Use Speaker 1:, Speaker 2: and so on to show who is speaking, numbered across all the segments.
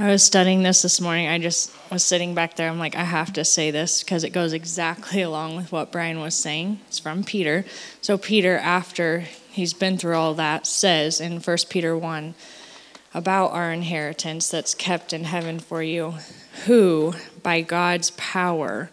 Speaker 1: I was studying this this morning. I just was sitting back there. I'm like, I have to say this because it goes exactly along with what Brian was saying. It's from Peter. So, Peter, after he's been through all that, says in 1 Peter 1 about our inheritance that's kept in heaven for you, who, by God's power,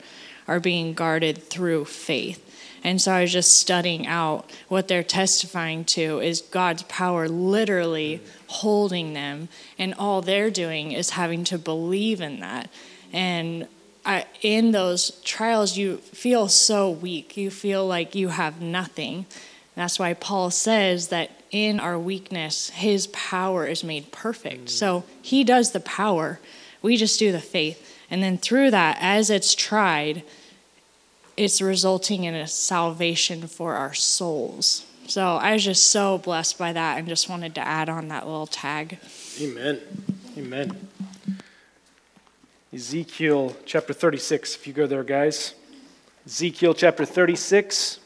Speaker 1: are being guarded through faith. And so I was just studying out what they're testifying to is God's power literally holding them, and all they're doing is having to believe in that. And I, in those trials, you feel so weak. You feel like you have nothing. That's why Paul says that in our weakness, his power is made perfect. Mm. So he does the power, we just do the faith. And then through that, as it's tried, it's resulting in a salvation for our souls. So I was just so blessed by that and just wanted to add on that little tag.
Speaker 2: Amen. Amen. Ezekiel chapter 36, if you go there, guys. Ezekiel chapter 36.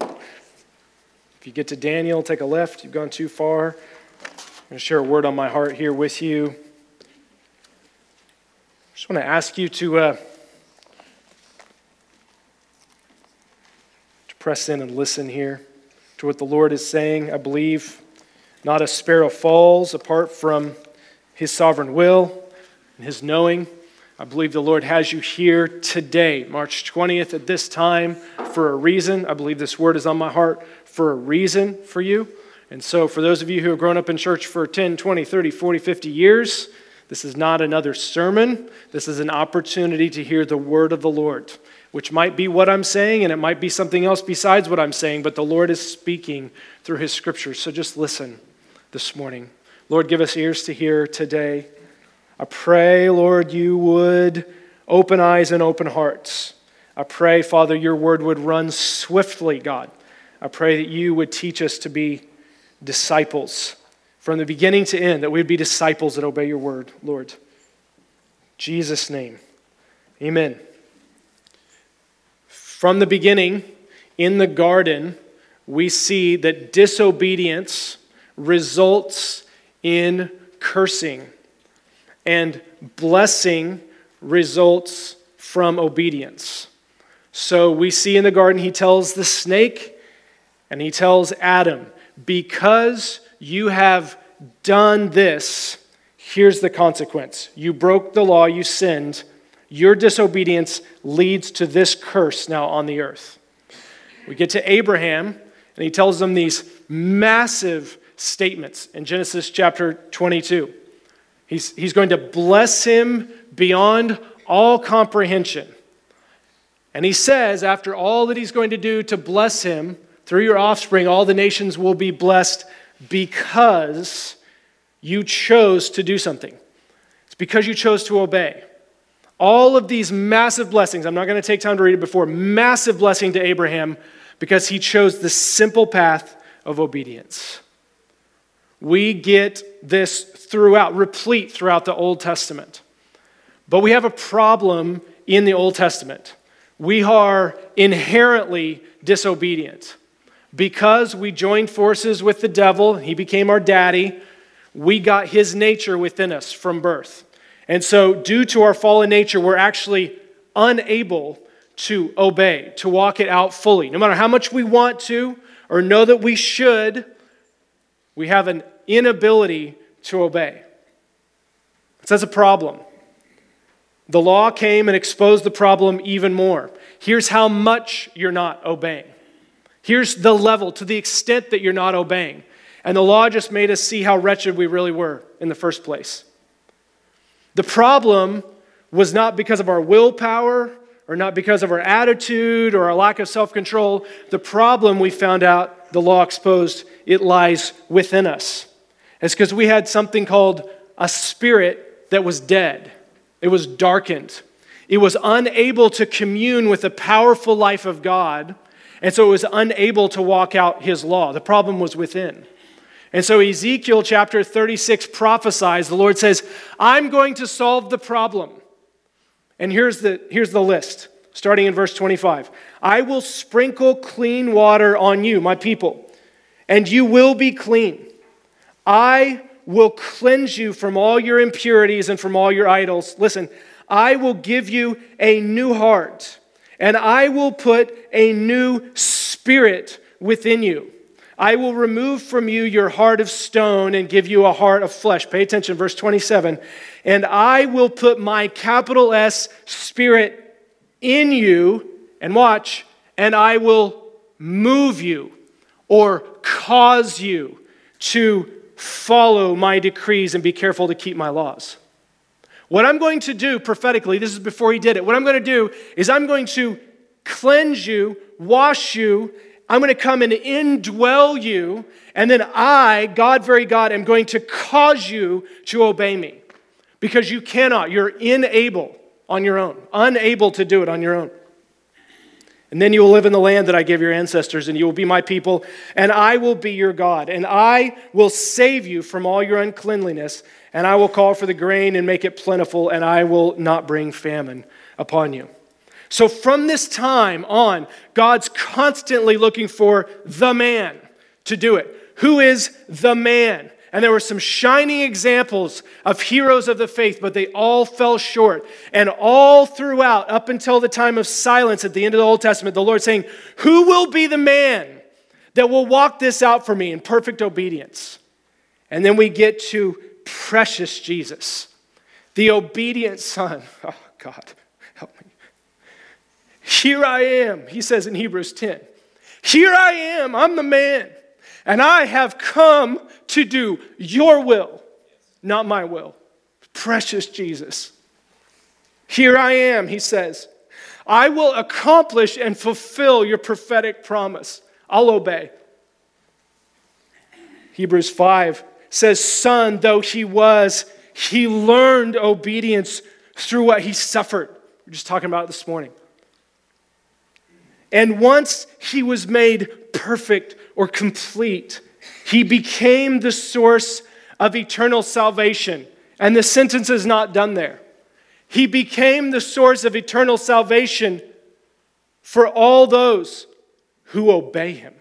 Speaker 2: If you get to Daniel, take a left. You've gone too far. I'm going to share a word on my heart here with you. I just want to ask you to. Uh, press in and listen here to what the Lord is saying. I believe not a sparrow falls apart from his sovereign will and his knowing. I believe the Lord has you here today, March 20th, at this time, for a reason. I believe this word is on my heart for a reason for you. And so, for those of you who have grown up in church for 10, 20, 30, 40, 50 years, this is not another sermon. This is an opportunity to hear the word of the Lord which might be what I'm saying and it might be something else besides what I'm saying, but the Lord is speaking through his scriptures. So just listen this morning. Lord, give us ears to hear today. I pray, Lord, you would open eyes and open hearts. I pray, Father, your word would run swiftly, God. I pray that you would teach us to be disciples from the beginning to end, that we would be disciples that obey your word, Lord. Jesus' name. Amen. From the beginning, in the garden, we see that disobedience results in cursing, and blessing results from obedience. So we see in the garden, he tells the snake and he tells Adam, Because you have done this, here's the consequence. You broke the law, you sinned, your disobedience leads to this curse now on the earth. We get to Abraham, and he tells them these massive statements in Genesis chapter 22. He's, he's going to bless him beyond all comprehension. And he says, after all that he's going to do to bless him, through your offspring, all the nations will be blessed because you chose to do something. It's because you chose to obey all of these massive blessings. I'm not going to take time to read it before. Massive blessing to Abraham because he chose the simple path of obedience. We get this throughout, replete throughout the Old Testament. But we have a problem in the Old Testament. We are inherently disobedient. Because we joined forces with the devil, he became our daddy, we got his nature within us from birth. And so, due to our fallen nature, we're actually unable to obey, to walk it out fully. No matter how much we want to or know that we should, we have an inability to obey. So that's a problem. The law came and exposed the problem even more. Here's how much you're not obeying. Here's the level to the extent that you're not obeying. And the law just made us see how wretched we really were in the first place. The problem was not because of our willpower or not because of our attitude or our lack of self control. The problem we found out, the law exposed, it lies within us. It's because we had something called a spirit that was dead, it was darkened. It was unable to commune with the powerful life of God, and so it was unable to walk out his law. The problem was within. And so Ezekiel chapter 36 prophesies, the Lord says, I'm going to solve the problem. And here's the, here's the list, starting in verse 25. I will sprinkle clean water on you, my people, and you will be clean. I will cleanse you from all your impurities and from all your idols. Listen, I will give you a new heart, and I will put a new spirit within you. I will remove from you your heart of stone and give you a heart of flesh. Pay attention, verse 27. And I will put my capital S spirit in you, and watch, and I will move you or cause you to follow my decrees and be careful to keep my laws. What I'm going to do prophetically, this is before he did it, what I'm going to do is I'm going to cleanse you, wash you, I'm going to come and indwell you, and then I, God, very God, am going to cause you to obey me. Because you cannot, you're unable on your own, unable to do it on your own. And then you will live in the land that I gave your ancestors, and you will be my people, and I will be your God. And I will save you from all your uncleanliness, and I will call for the grain and make it plentiful, and I will not bring famine upon you. So from this time on, God's constantly looking for the man to do it. Who is the man? And there were some shining examples of heroes of the faith, but they all fell short. And all throughout, up until the time of silence at the end of the Old Testament, the Lord saying, Who will be the man that will walk this out for me in perfect obedience? And then we get to precious Jesus, the obedient Son. Oh, God. Here I am, he says in Hebrews 10. Here I am, I'm the man. And I have come to do your will, not my will. Precious Jesus. Here I am, he says. I will accomplish and fulfill your prophetic promise. I'll obey. Hebrews 5 says, Son, though he was, he learned obedience through what he suffered. We are just talking about this morning. And once he was made perfect or complete, he became the source of eternal salvation. And the sentence is not done there. He became the source of eternal salvation for all those who obey him.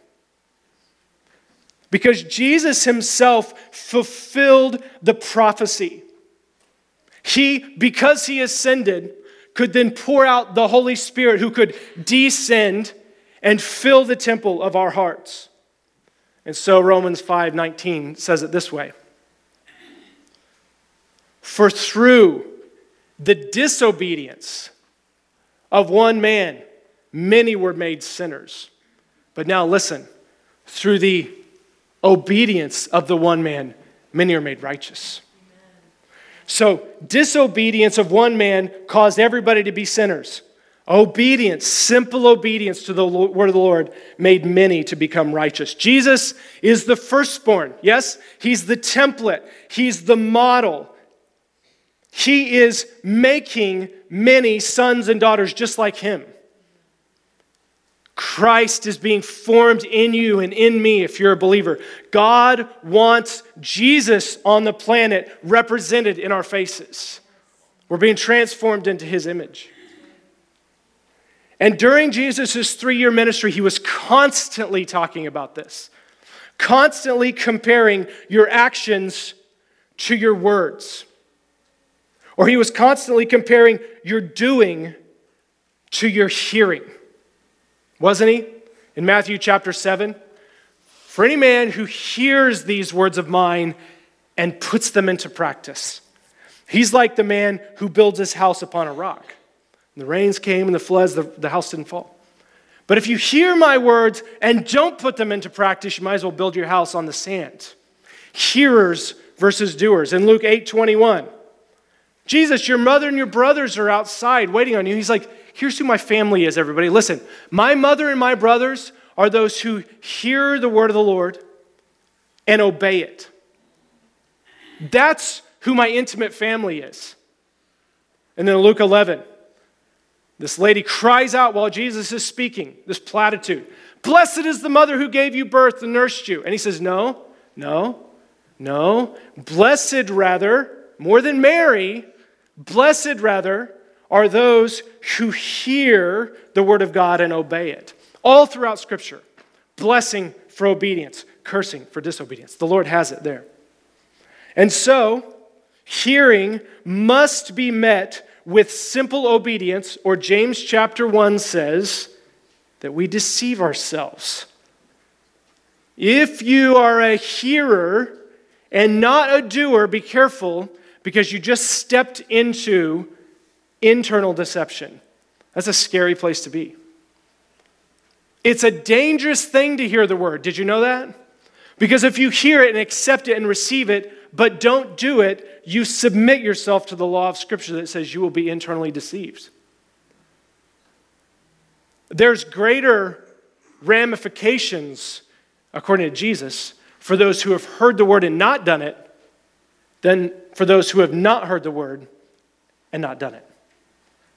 Speaker 2: Because Jesus himself fulfilled the prophecy. He, because he ascended, could then pour out the Holy Spirit who could descend and fill the temple of our hearts. And so Romans 5:19 says it this way. For through the disobedience of one man many were made sinners. But now listen, through the obedience of the one man many are made righteous. So, disobedience of one man caused everybody to be sinners. Obedience, simple obedience to the word of the Lord, made many to become righteous. Jesus is the firstborn. Yes, he's the template, he's the model. He is making many sons and daughters just like him. Christ is being formed in you and in me if you're a believer. God wants Jesus on the planet represented in our faces. We're being transformed into his image. And during Jesus' three year ministry, he was constantly talking about this, constantly comparing your actions to your words. Or he was constantly comparing your doing to your hearing wasn't he? In Matthew chapter 7. For any man who hears these words of mine and puts them into practice, he's like the man who builds his house upon a rock. And the rains came and the floods, the, the house didn't fall. But if you hear my words and don't put them into practice, you might as well build your house on the sand. Hearers versus doers. In Luke 8 21, Jesus, your mother and your brothers are outside waiting on you. He's like, Here's who my family is, everybody. Listen, my mother and my brothers are those who hear the word of the Lord and obey it. That's who my intimate family is. And then Luke 11, this lady cries out while Jesus is speaking, this platitude Blessed is the mother who gave you birth and nursed you. And he says, No, no, no. Blessed, rather, more than Mary, blessed, rather, are those who hear the word of God and obey it. All throughout Scripture, blessing for obedience, cursing for disobedience. The Lord has it there. And so, hearing must be met with simple obedience, or James chapter 1 says that we deceive ourselves. If you are a hearer and not a doer, be careful because you just stepped into internal deception. That's a scary place to be. It's a dangerous thing to hear the word. Did you know that? Because if you hear it and accept it and receive it, but don't do it, you submit yourself to the law of Scripture that says you will be internally deceived. There's greater ramifications, according to Jesus, for those who have heard the word and not done it than for those who have not heard the word and not done it.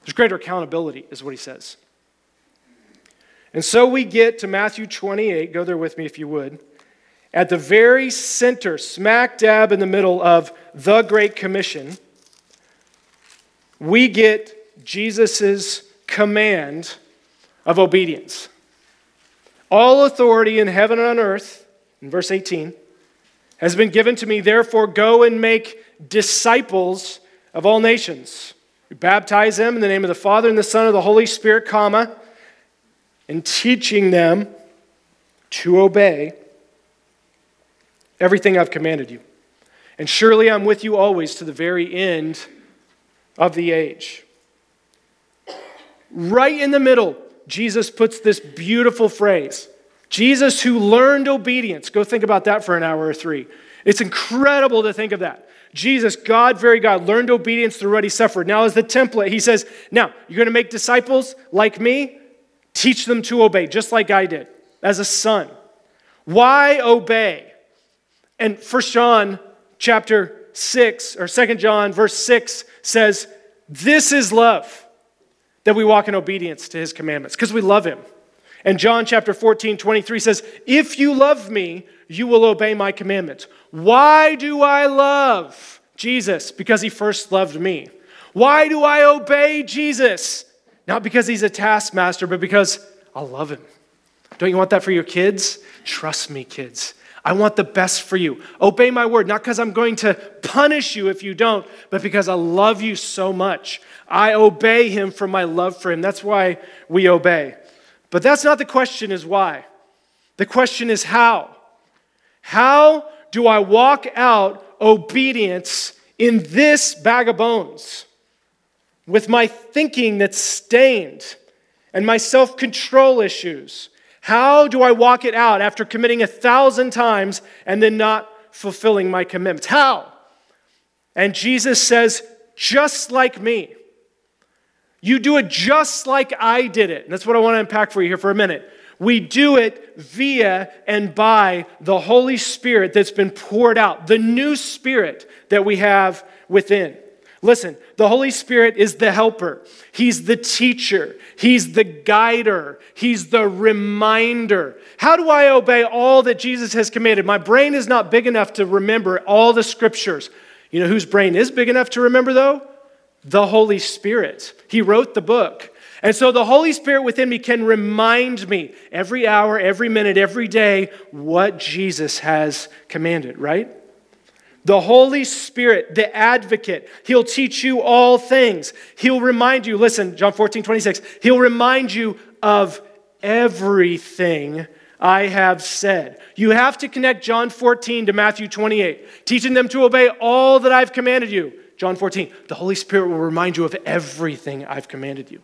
Speaker 2: There's greater accountability, is what he says. And so we get to Matthew 28. Go there with me if you would. At the very center, smack dab in the middle of the Great Commission, we get Jesus' command of obedience. All authority in heaven and on earth, in verse 18, has been given to me. Therefore, go and make disciples of all nations. We baptize them in the name of the Father and the Son and the Holy Spirit, comma, and teaching them to obey everything I've commanded you. And surely I'm with you always to the very end of the age. Right in the middle, Jesus puts this beautiful phrase Jesus who learned obedience. Go think about that for an hour or three. It's incredible to think of that. Jesus, God, very God, learned obedience through what he suffered. Now, as the template, he says, Now, you're going to make disciples like me, teach them to obey, just like I did as a son. Why obey? And 1 John chapter 6, or 2 John verse 6 says, This is love, that we walk in obedience to his commandments, because we love him. And John chapter 14, 23 says, If you love me, you will obey my commandments. Why do I love Jesus? Because he first loved me. Why do I obey Jesus? Not because he's a taskmaster, but because I love him. Don't you want that for your kids? Trust me, kids. I want the best for you. Obey my word, not because I'm going to punish you if you don't, but because I love you so much. I obey him for my love for him. That's why we obey. But that's not the question, is why. The question is how. How do I walk out obedience in this bag of bones with my thinking that's stained and my self control issues? How do I walk it out after committing a thousand times and then not fulfilling my commitments? How? And Jesus says, just like me. You do it just like I did it. And that's what I want to unpack for you here for a minute. We do it via and by the Holy Spirit that's been poured out, the new Spirit that we have within. Listen, the Holy Spirit is the helper. He's the teacher. He's the guider. He's the reminder. How do I obey all that Jesus has commanded? My brain is not big enough to remember all the scriptures. You know whose brain is big enough to remember, though? The Holy Spirit. He wrote the book. And so the Holy Spirit within me can remind me every hour, every minute, every day what Jesus has commanded, right? The Holy Spirit, the advocate, he'll teach you all things. He'll remind you, listen, John 14, 26, he'll remind you of everything I have said. You have to connect John 14 to Matthew 28, teaching them to obey all that I've commanded you. John 14, the Holy Spirit will remind you of everything I've commanded you.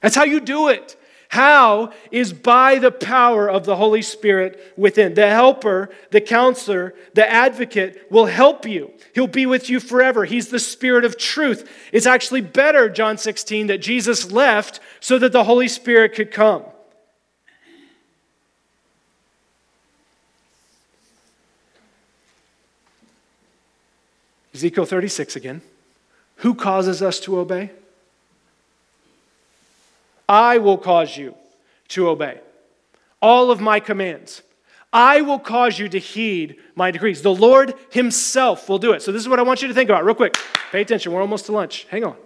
Speaker 2: That's how you do it. How is by the power of the Holy Spirit within. The helper, the counselor, the advocate will help you. He'll be with you forever. He's the Spirit of truth. It's actually better, John 16, that Jesus left so that the Holy Spirit could come. Ezekiel 36 again. Who causes us to obey? I will cause you to obey all of my commands. I will cause you to heed my decrees. The Lord Himself will do it. So, this is what I want you to think about, real quick. Pay attention, we're almost to lunch. Hang on.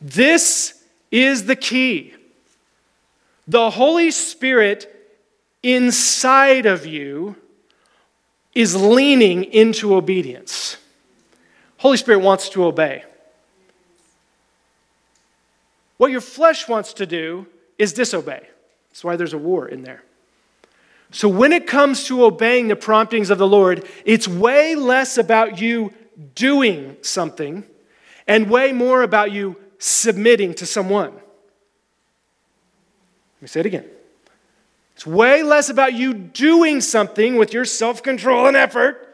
Speaker 2: This is the key. The Holy Spirit inside of you is leaning into obedience. Holy Spirit wants to obey. What your flesh wants to do is disobey. That's why there's a war in there. So when it comes to obeying the promptings of the Lord, it's way less about you doing something and way more about you submitting to someone. Let me say it again. It's way less about you doing something with your self control and effort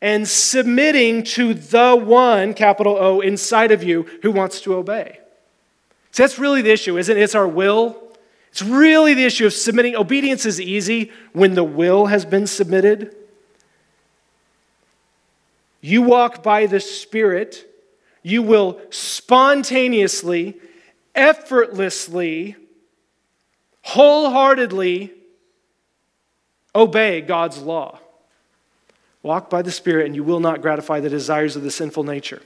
Speaker 2: and submitting to the one, capital O, inside of you who wants to obey. So that's really the issue, isn't it? It's our will. It's really the issue of submitting. Obedience is easy when the will has been submitted. You walk by the Spirit, you will spontaneously, effortlessly, wholeheartedly obey God's law. Walk by the Spirit, and you will not gratify the desires of the sinful nature.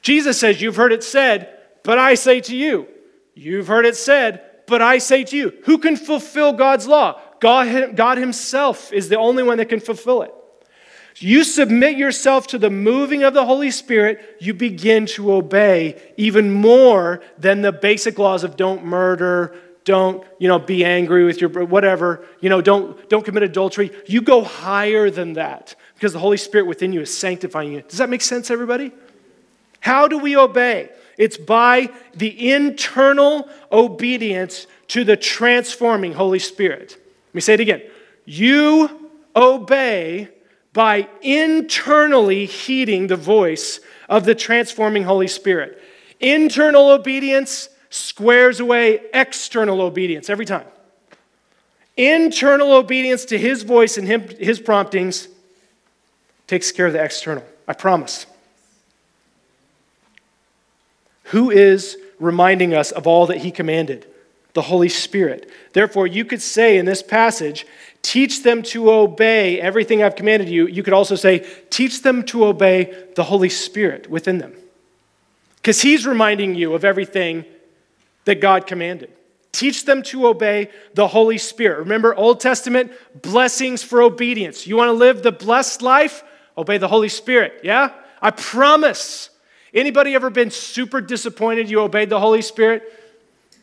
Speaker 2: Jesus says, You've heard it said, but I say to you. You've heard it said, but I say to you. Who can fulfill God's law? God, God Himself is the only one that can fulfill it. You submit yourself to the moving of the Holy Spirit, you begin to obey even more than the basic laws of don't murder, don't you know be angry with your whatever you know don't don't commit adultery. You go higher than that because the holy spirit within you is sanctifying you. Does that make sense everybody? How do we obey? It's by the internal obedience to the transforming holy spirit. Let me say it again. You obey by internally heeding the voice of the transforming holy spirit. Internal obedience squares away external obedience every time. Internal obedience to his voice and him, his promptings takes care of the external. I promise. Who is reminding us of all that he commanded? The Holy Spirit. Therefore, you could say in this passage, teach them to obey everything I've commanded you. You could also say, teach them to obey the Holy Spirit within them. Because he's reminding you of everything that God commanded. Teach them to obey the Holy Spirit. Remember, Old Testament blessings for obedience. You want to live the blessed life? Obey the Holy Spirit, yeah? I promise. Anybody ever been super disappointed you obeyed the Holy Spirit?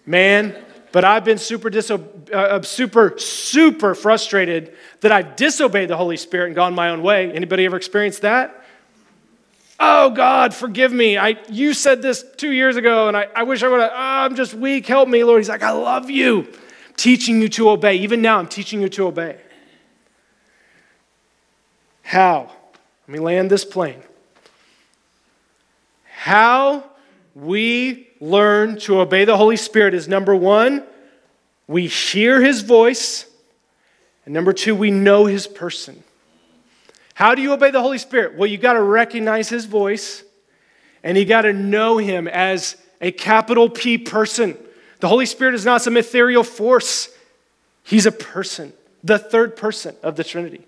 Speaker 2: Man, but I've been super, diso- uh, super, super frustrated that I've disobeyed the Holy Spirit and gone my own way. Anybody ever experienced that? Oh, God, forgive me. I, you said this two years ago, and I, I wish I would have. Oh, ah, I'm just weak. Help me, Lord. He's like, I love you. I'm teaching you to obey. Even now, I'm teaching you to obey. How? Let me land this plane. How we learn to obey the Holy Spirit is number one, we hear his voice, and number two, we know his person. How do you obey the Holy Spirit? Well, you got to recognize his voice and you got to know him as a capital P person. The Holy Spirit is not some ethereal force, he's a person, the third person of the Trinity.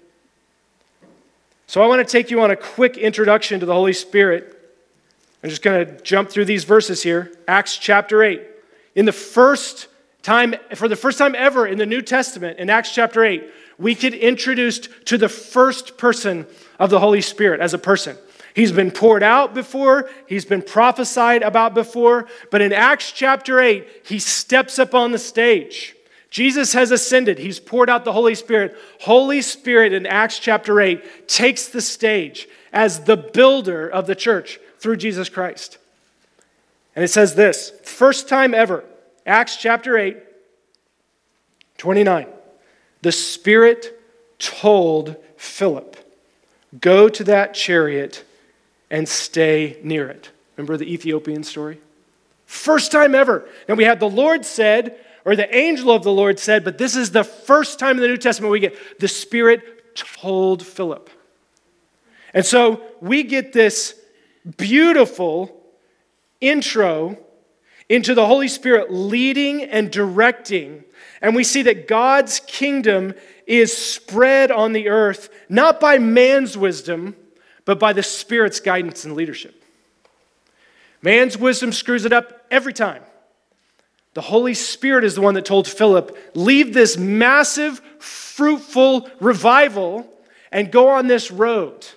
Speaker 2: So I want to take you on a quick introduction to the Holy Spirit. I'm just going to jump through these verses here. Acts chapter 8. In the first time, for the first time ever in the New Testament, in Acts chapter 8, we get introduced to the first person of the Holy Spirit as a person. He's been poured out before, he's been prophesied about before, but in Acts chapter 8, he steps up on the stage. Jesus has ascended. He's poured out the Holy Spirit. Holy Spirit in Acts chapter 8 takes the stage as the builder of the church through Jesus Christ. And it says this first time ever, Acts chapter 8, 29. The Spirit told Philip, Go to that chariot and stay near it. Remember the Ethiopian story? First time ever. And we had the Lord said, or the angel of the Lord said, but this is the first time in the New Testament we get the Spirit told Philip. And so we get this beautiful intro into the Holy Spirit leading and directing and we see that God's kingdom is spread on the earth, not by man's wisdom, but by the Spirit's guidance and leadership. Man's wisdom screws it up every time. The Holy Spirit is the one that told Philip, leave this massive, fruitful revival and go on this road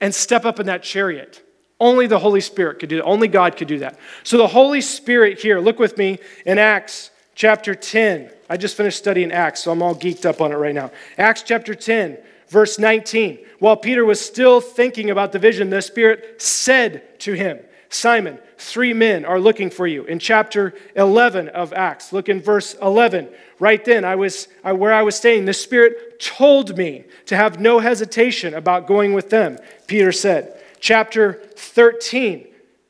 Speaker 2: and step up in that chariot. Only the Holy Spirit could do that. Only God could do that. So the Holy Spirit here, look with me in Acts chapter 10. I just finished studying Acts, so I'm all geeked up on it right now. Acts chapter 10, verse 19. While Peter was still thinking about the vision, the Spirit said to him, Simon, three men are looking for you. In chapter 11 of Acts, look in verse 11. Right then, I was I, where I was staying. The Spirit told me to have no hesitation about going with them. Peter said. Chapter 13.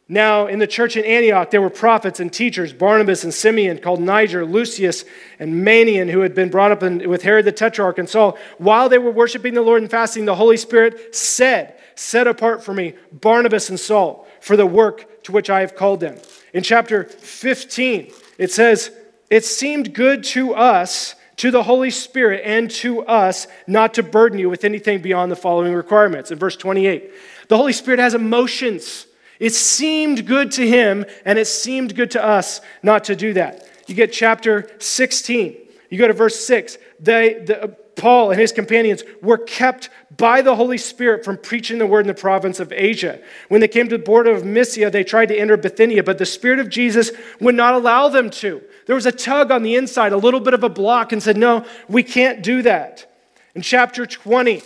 Speaker 2: Now, in the church in Antioch, there were prophets and teachers Barnabas and Simeon, called Niger, Lucius, and Manaen, who had been brought up in, with Herod the Tetrarch and Saul. While they were worshiping the Lord and fasting, the Holy Spirit said, Set apart for me Barnabas and Saul for the work to which I have called them. In chapter 15, it says, It seemed good to us, to the Holy Spirit, and to us not to burden you with anything beyond the following requirements. In verse 28, the Holy Spirit has emotions. It seemed good to him, and it seemed good to us not to do that. You get chapter 16. You go to verse 6. They, the, uh, Paul and his companions were kept by the Holy Spirit from preaching the word in the province of Asia. When they came to the border of Mysia, they tried to enter Bithynia, but the Spirit of Jesus would not allow them to. There was a tug on the inside, a little bit of a block, and said, No, we can't do that. In chapter 20,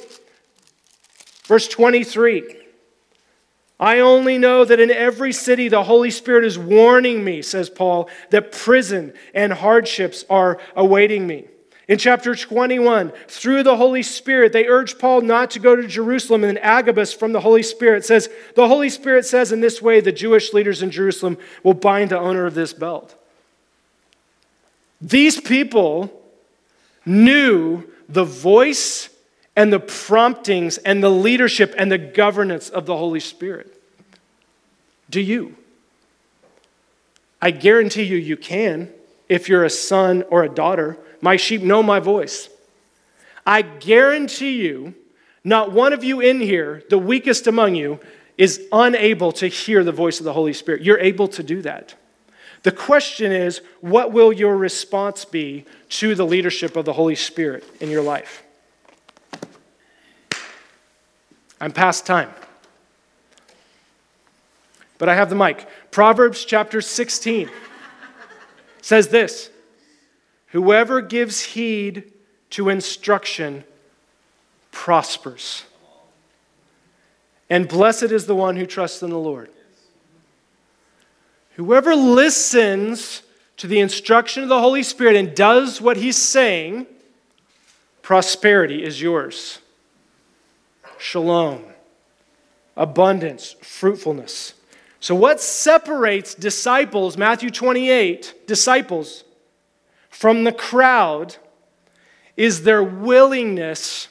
Speaker 2: verse 23, I only know that in every city the Holy Spirit is warning me, says Paul, that prison and hardships are awaiting me. In chapter 21, through the Holy Spirit, they urge Paul not to go to Jerusalem. And Agabus from the Holy Spirit says, The Holy Spirit says in this way the Jewish leaders in Jerusalem will bind the owner of this belt. These people knew the voice and the promptings and the leadership and the governance of the Holy Spirit. Do you? I guarantee you, you can if you're a son or a daughter. My sheep know my voice. I guarantee you, not one of you in here, the weakest among you, is unable to hear the voice of the Holy Spirit. You're able to do that. The question is, what will your response be to the leadership of the Holy Spirit in your life? I'm past time. But I have the mic. Proverbs chapter 16 says this Whoever gives heed to instruction prospers. And blessed is the one who trusts in the Lord. Whoever listens to the instruction of the Holy Spirit and does what he's saying, prosperity is yours shalom, abundance, fruitfulness. So, what separates disciples, Matthew 28, disciples, from the crowd is their willingness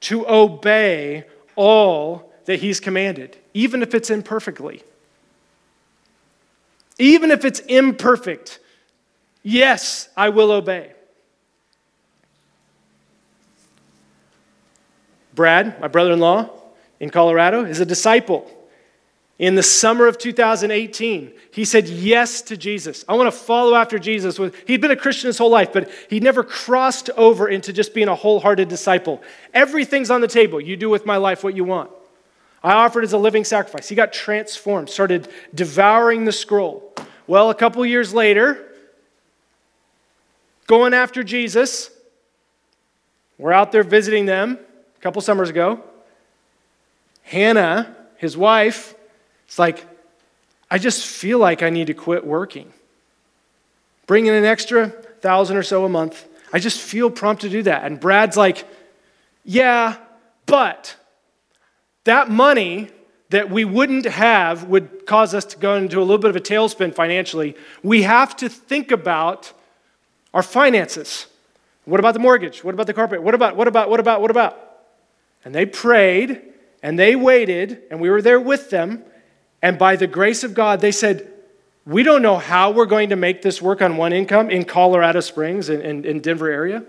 Speaker 2: to obey all that he's commanded, even if it's imperfectly. Even if it's imperfect, yes, I will obey. Brad, my brother in law in Colorado, is a disciple. In the summer of 2018, he said yes to Jesus. I want to follow after Jesus. He'd been a Christian his whole life, but he never crossed over into just being a wholehearted disciple. Everything's on the table. You do with my life what you want. I offered as a living sacrifice. He got transformed, started devouring the scroll. Well, a couple years later, going after Jesus, we're out there visiting them a couple summers ago. Hannah, his wife, it's like, I just feel like I need to quit working. Bring in an extra thousand or so a month. I just feel prompt to do that. And Brad's like, yeah, but that money that we wouldn't have would cause us to go into a little bit of a tailspin financially. We have to think about our finances. What about the mortgage? What about the carpet? What about, what about, what about, what about? And they prayed and they waited, and we were there with them. And by the grace of God, they said, We don't know how we're going to make this work on one income in Colorado Springs and in, in, Denver area.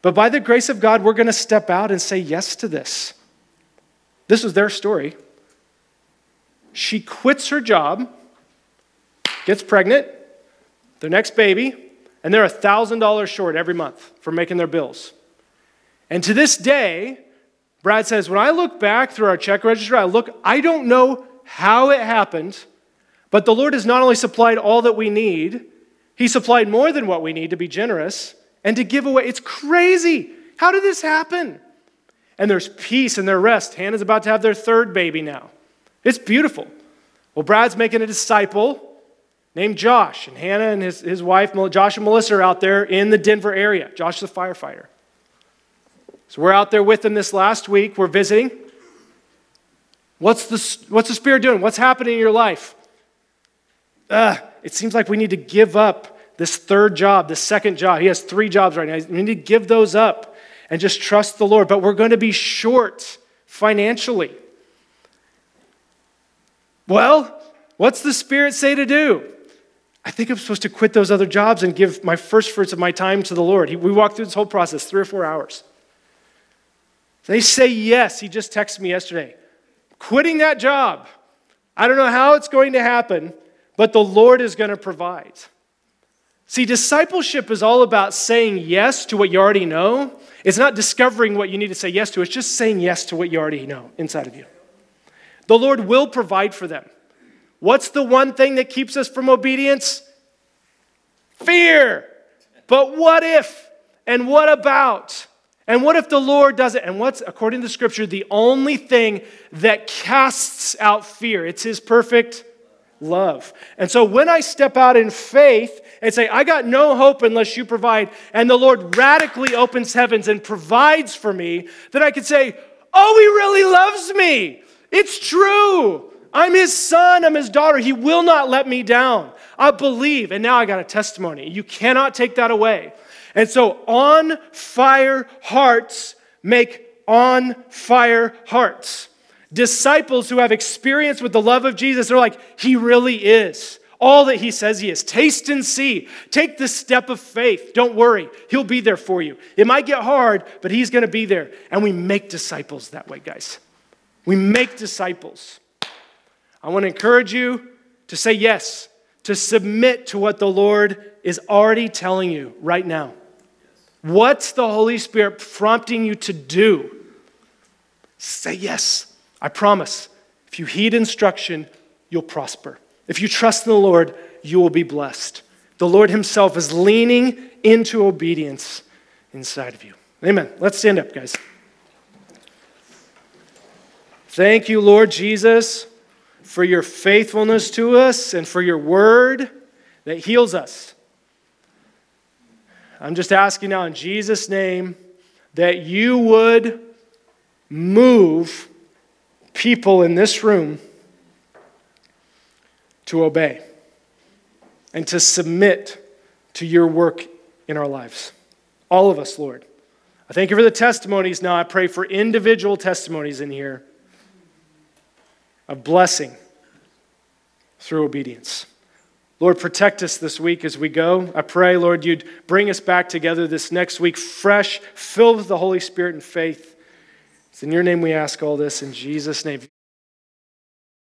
Speaker 2: But by the grace of God, we're going to step out and say yes to this. This was their story. She quits her job, gets pregnant, their next baby, and they're $1,000 short every month for making their bills. And to this day, Brad says, when I look back through our check register, I look, I don't know how it happened, but the Lord has not only supplied all that we need, He supplied more than what we need to be generous and to give away. It's crazy. How did this happen? And there's peace and their rest. Hannah's about to have their third baby now. It's beautiful. Well, Brad's making a disciple named Josh, and Hannah and his, his wife, Josh and Melissa, are out there in the Denver area. Josh is a firefighter. So we're out there with them this last week. We're visiting. What's the, what's the Spirit doing? What's happening in your life? Uh, it seems like we need to give up this third job, this second job. He has three jobs right now. We need to give those up and just trust the Lord. But we're going to be short financially. Well, what's the Spirit say to do? I think I'm supposed to quit those other jobs and give my first fruits of my time to the Lord. We walked through this whole process, three or four hours. They say yes. He just texted me yesterday. Quitting that job. I don't know how it's going to happen, but the Lord is going to provide. See, discipleship is all about saying yes to what you already know. It's not discovering what you need to say yes to, it's just saying yes to what you already know inside of you. The Lord will provide for them. What's the one thing that keeps us from obedience? Fear. But what if? And what about? And what if the Lord does it? And what's, according to Scripture, the only thing that casts out fear? It's His perfect love. And so when I step out in faith and say, I got no hope unless you provide, and the Lord radically opens heavens and provides for me, then I can say, Oh, He really loves me. It's true. I'm His son, I'm His daughter. He will not let me down. I believe. And now I got a testimony. You cannot take that away. And so, on fire hearts make on fire hearts. Disciples who have experience with the love of Jesus, they're like, He really is all that He says He is. Taste and see. Take the step of faith. Don't worry, He'll be there for you. It might get hard, but He's going to be there. And we make disciples that way, guys. We make disciples. I want to encourage you to say yes, to submit to what the Lord is already telling you right now. What's the Holy Spirit prompting you to do? Say yes. I promise. If you heed instruction, you'll prosper. If you trust in the Lord, you will be blessed. The Lord Himself is leaning into obedience inside of you. Amen. Let's stand up, guys. Thank you, Lord Jesus, for your faithfulness to us and for your word that heals us. I'm just asking now in Jesus' name that you would move people in this room to obey and to submit to your work in our lives. All of us, Lord. I thank you for the testimonies now. I pray for individual testimonies in here of blessing through obedience. Lord, protect us this week as we go. I pray, Lord, you'd bring us back together this next week, fresh, filled with the Holy Spirit and faith. It's in your name we ask all this, in Jesus' name.